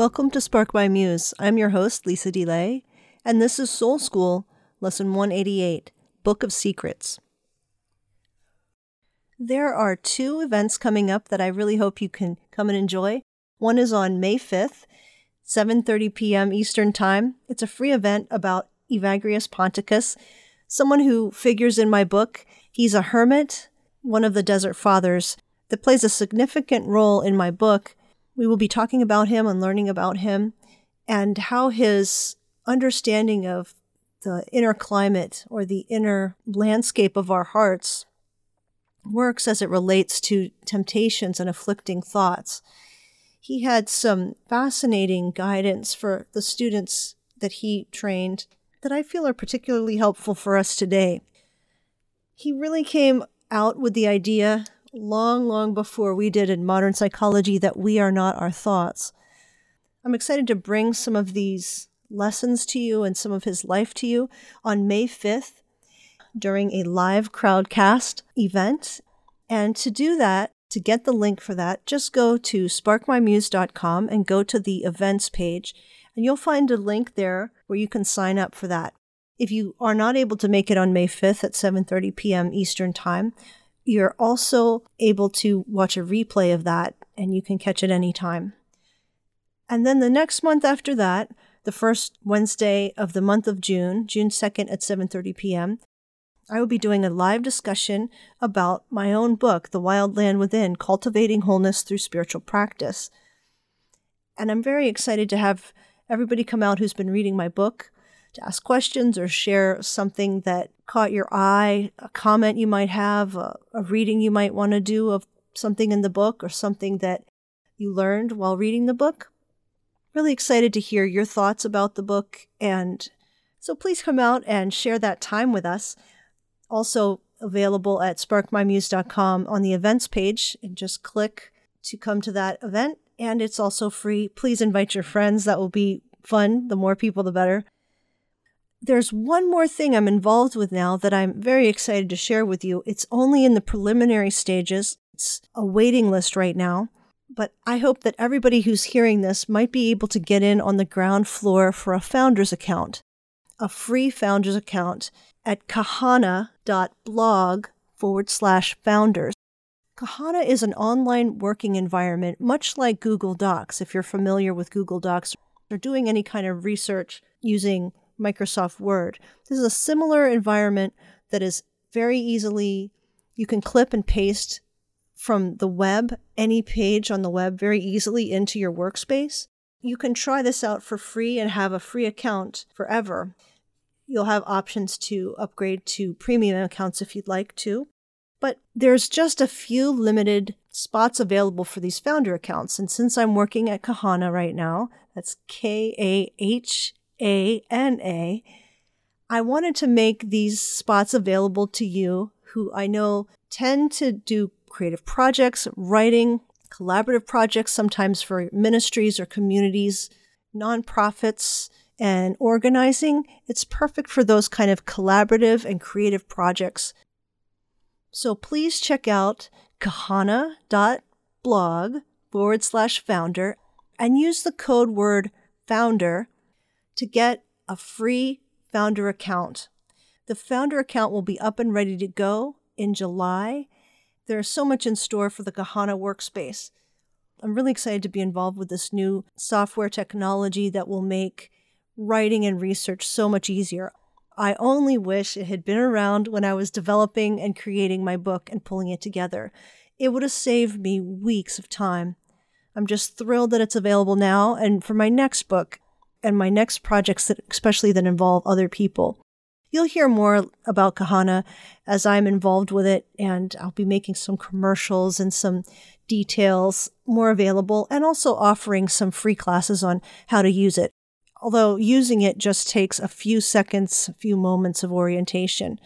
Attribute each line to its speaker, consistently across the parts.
Speaker 1: Welcome to Spark My Muse. I'm your host, Lisa DeLay, and this is Soul School, Lesson 188 Book of Secrets. There are two events coming up that I really hope you can come and enjoy. One is on May 5th, 7:30 p.m. Eastern Time. It's a free event about Evagrius Ponticus, someone who figures in my book. He's a hermit, one of the desert fathers that plays a significant role in my book we will be talking about him and learning about him and how his understanding of the inner climate or the inner landscape of our hearts works as it relates to temptations and afflicting thoughts. He had some fascinating guidance for the students that he trained that I feel are particularly helpful for us today. He really came out with the idea long, long before we did in modern psychology that we are not our thoughts. I'm excited to bring some of these lessons to you and some of his life to you on May 5th during a live crowdcast event. And to do that, to get the link for that, just go to sparkmymuse.com and go to the events page, and you'll find a link there where you can sign up for that. If you are not able to make it on May 5th at 7:30 p.m. Eastern Time, you're also able to watch a replay of that and you can catch it anytime. And then the next month after that, the first Wednesday of the month of June, June 2nd at 7:30 p.m., I will be doing a live discussion about my own book, The Wild Land Within: Cultivating Wholeness Through Spiritual Practice. And I'm very excited to have everybody come out who's been reading my book to ask questions or share something that caught your eye, a comment you might have, a, a reading you might want to do of something in the book or something that you learned while reading the book. Really excited to hear your thoughts about the book. And so please come out and share that time with us. Also available at sparkmymuse.com on the events page and just click to come to that event. And it's also free. Please invite your friends. That will be fun. The more people, the better there's one more thing I'm involved with now that I'm very excited to share with you. It's only in the preliminary stages. It's a waiting list right now. But I hope that everybody who's hearing this might be able to get in on the ground floor for a founder's account, a free founder's account at kahana.blog forward slash founders. Kahana is an online working environment, much like Google Docs, if you're familiar with Google Docs or doing any kind of research using Microsoft Word. This is a similar environment that is very easily, you can clip and paste from the web, any page on the web, very easily into your workspace. You can try this out for free and have a free account forever. You'll have options to upgrade to premium accounts if you'd like to. But there's just a few limited spots available for these founder accounts. And since I'm working at Kahana right now, that's K A H a N A. I wanted to make these spots available to you who I know tend to do creative projects, writing, collaborative projects, sometimes for ministries or communities, nonprofits, and organizing. It's perfect for those kind of collaborative and creative projects. So please check out kahana.blog forward slash founder and use the code word founder to get a free founder account. The founder account will be up and ready to go in July. There's so much in store for the Kahana workspace. I'm really excited to be involved with this new software technology that will make writing and research so much easier. I only wish it had been around when I was developing and creating my book and pulling it together. It would have saved me weeks of time. I'm just thrilled that it's available now. And for my next book, and my next projects that especially that involve other people. You'll hear more about Kahana as I'm involved with it, and I'll be making some commercials and some details more available, and also offering some free classes on how to use it. Although using it just takes a few seconds, a few moments of orientation.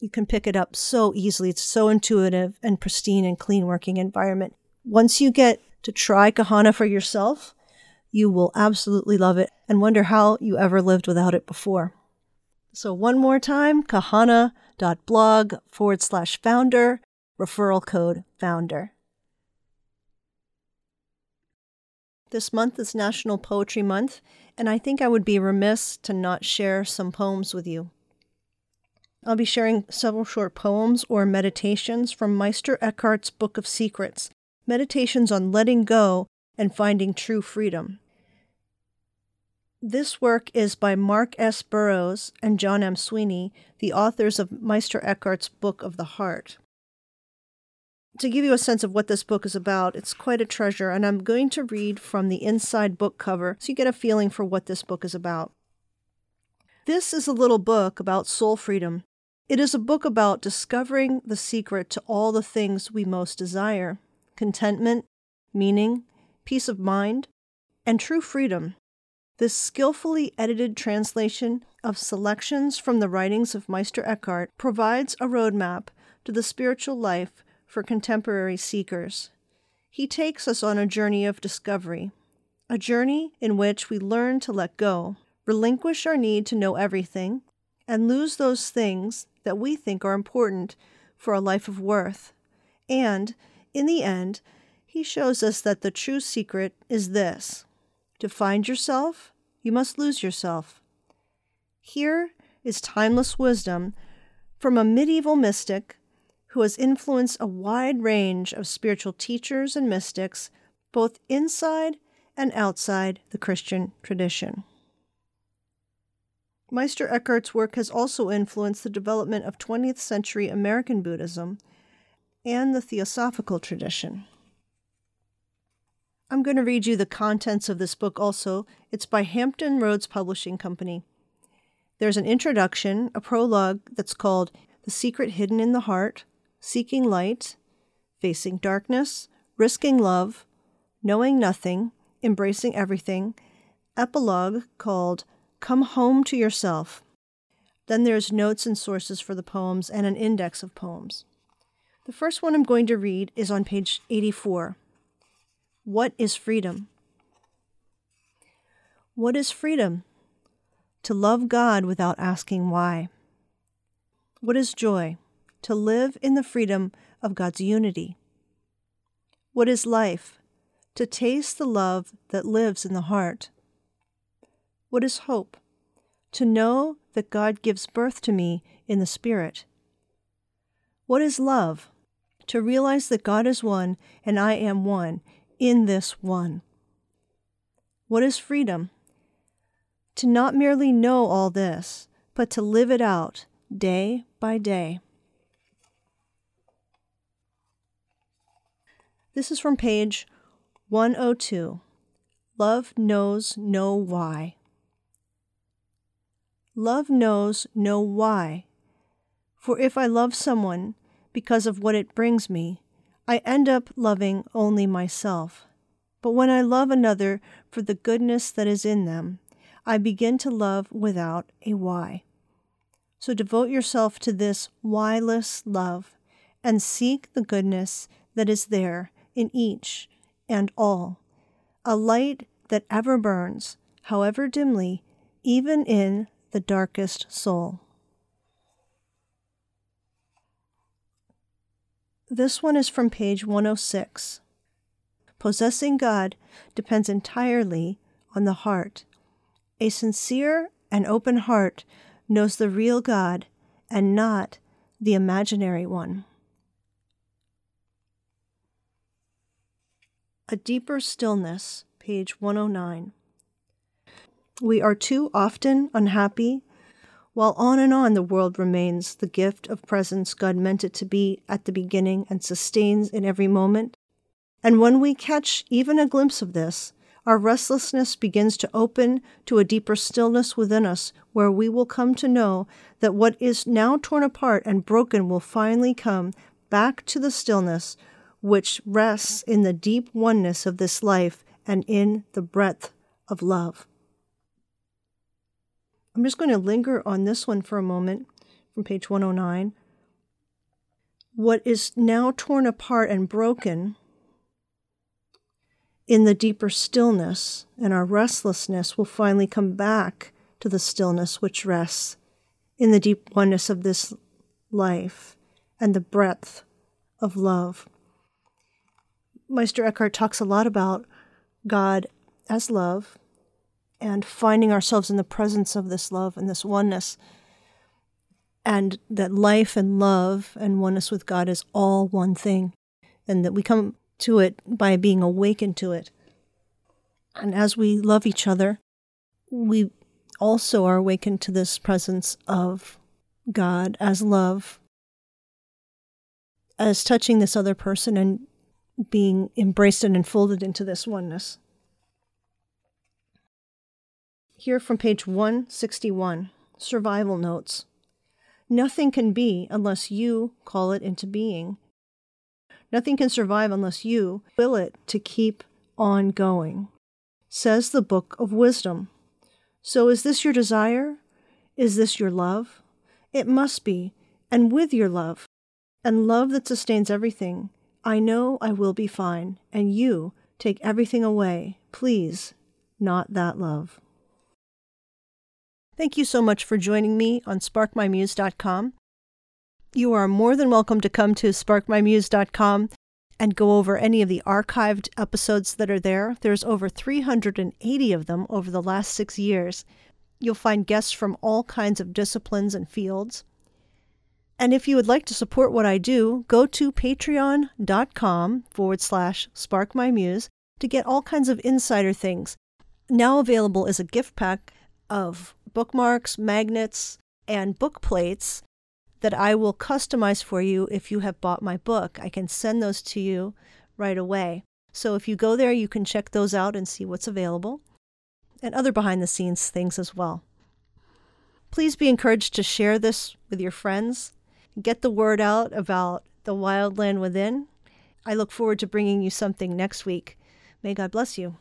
Speaker 1: You can pick it up so easily. It's so intuitive and pristine and clean working environment. Once you get to try Kahana for yourself, you will absolutely love it and wonder how you ever lived without it before. So, one more time kahana.blog forward slash founder, referral code founder. This month is National Poetry Month, and I think I would be remiss to not share some poems with you. I'll be sharing several short poems or meditations from Meister Eckhart's Book of Secrets, meditations on letting go and finding true freedom. This work is by Mark S. Burrows and Jon M. Sweeney, the authors of Meister Eckhart's Book of the Heart. To give you a sense of what this book is about, it's quite a treasure, and I'm going to read from the inside book cover so you get a feeling for what this book is about. This is a little book about soul freedom. It is a book about discovering the secret to all the things we most desire contentment, meaning, peace of mind, and true freedom. This skillfully edited translation of selections from the writings of Meister Eckhart provides a roadmap to the spiritual life for contemporary seekers. He takes us on a journey of discovery, a journey in which we learn to let go, relinquish our need to know everything, and lose those things that we think are important for a life of worth. And, in the end, he shows us that the true secret is this to find yourself, you must lose yourself. Here is timeless wisdom from a medieval mystic who has influenced a wide range of spiritual teachers and mystics, both inside and outside the Christian tradition. Meister Eckhart's work has also influenced the development of 20th century American Buddhism and the Theosophical tradition. I'm going to read you the contents of this book also. It's by Hampton Roads Publishing Company. There's an introduction, a prologue that's called The Secret Hidden in the Heart, Seeking Light, Facing Darkness, Risking Love, Knowing Nothing, Embracing Everything, epilogue called Come Home to Yourself. Then there's notes and sources for the poems and an index of poems. The first one I'm going to read is on page 84. What is freedom? What is freedom? To love God without asking why. What is joy? To live in the freedom of God's unity. What is life? To taste the love that lives in the heart. What is hope? To know that God gives birth to me in the Spirit. What is love? To realize that God is one and I am one in this one. What is freedom? To not merely know all this, but to live it out day by day. This is from page 102. Love knows no why. Love knows no why. For if I love someone because of what it brings me, I end up loving only myself. But when I love another for the goodness that is in them, I begin to love without a why. So devote yourself to this whyless love and seek the goodness that is there in each and all, a light that ever burns, however dimly, even in the darkest soul. This one is from page 106. Possessing God depends entirely on the heart. A sincere and open heart knows the real God and not the imaginary one. A Deeper Stillness, page 109. We are too often unhappy while on and on the world remains the gift of presence God meant it to be at the beginning and sustains in every moment. And when we catch even a glimpse of this, our restlessness begins to open to a deeper stillness within us, where we will come to know that what is now torn apart and broken will finally come back to the stillness which rests in the deep oneness of this life and in the breadth of love. I'm just going to linger on this one for a moment from page 109. What is now torn apart and broken in the deeper stillness and our restlessness will finally come back to the stillness which rests in the deep oneness of this life and the breadth of love. Meister Eckhart talks a lot about God as love and finding ourselves in the presence of this love and this oneness. And that life and love and oneness with God is all one thing. And that we come to it by being awakened to it. And as we love each other, we also are awakened to this presence of God as love, as touching this other person and being embraced and enfolded into this oneness. Here from page 161 Survival Notes. Nothing can be unless you call it into being. Nothing can survive unless you will it to keep on going, says the Book of Wisdom. So, is this your desire? Is this your love? It must be, and with your love, and love that sustains everything. I know I will be fine, and you take everything away. Please, not that love. Thank you so much for joining me on sparkmymuse.com. You are more than welcome to come to sparkmymuse.com and go over any of the archived episodes that are there. There's over 380 of them over the last six years. You'll find guests from all kinds of disciplines and fields. And if you would like to support what I do, go to patreon.com forward slash sparkmymuse to get all kinds of insider things. Now available is a gift pack of bookmarks, magnets, and book plates that I will customize for you if you have bought my book. I can send those to you right away. So if you go there, you can check those out and see what's available and other behind the scenes things as well. Please be encouraged to share this with your friends. Get the word out about the wildland within. I look forward to bringing you something next week. May God bless you.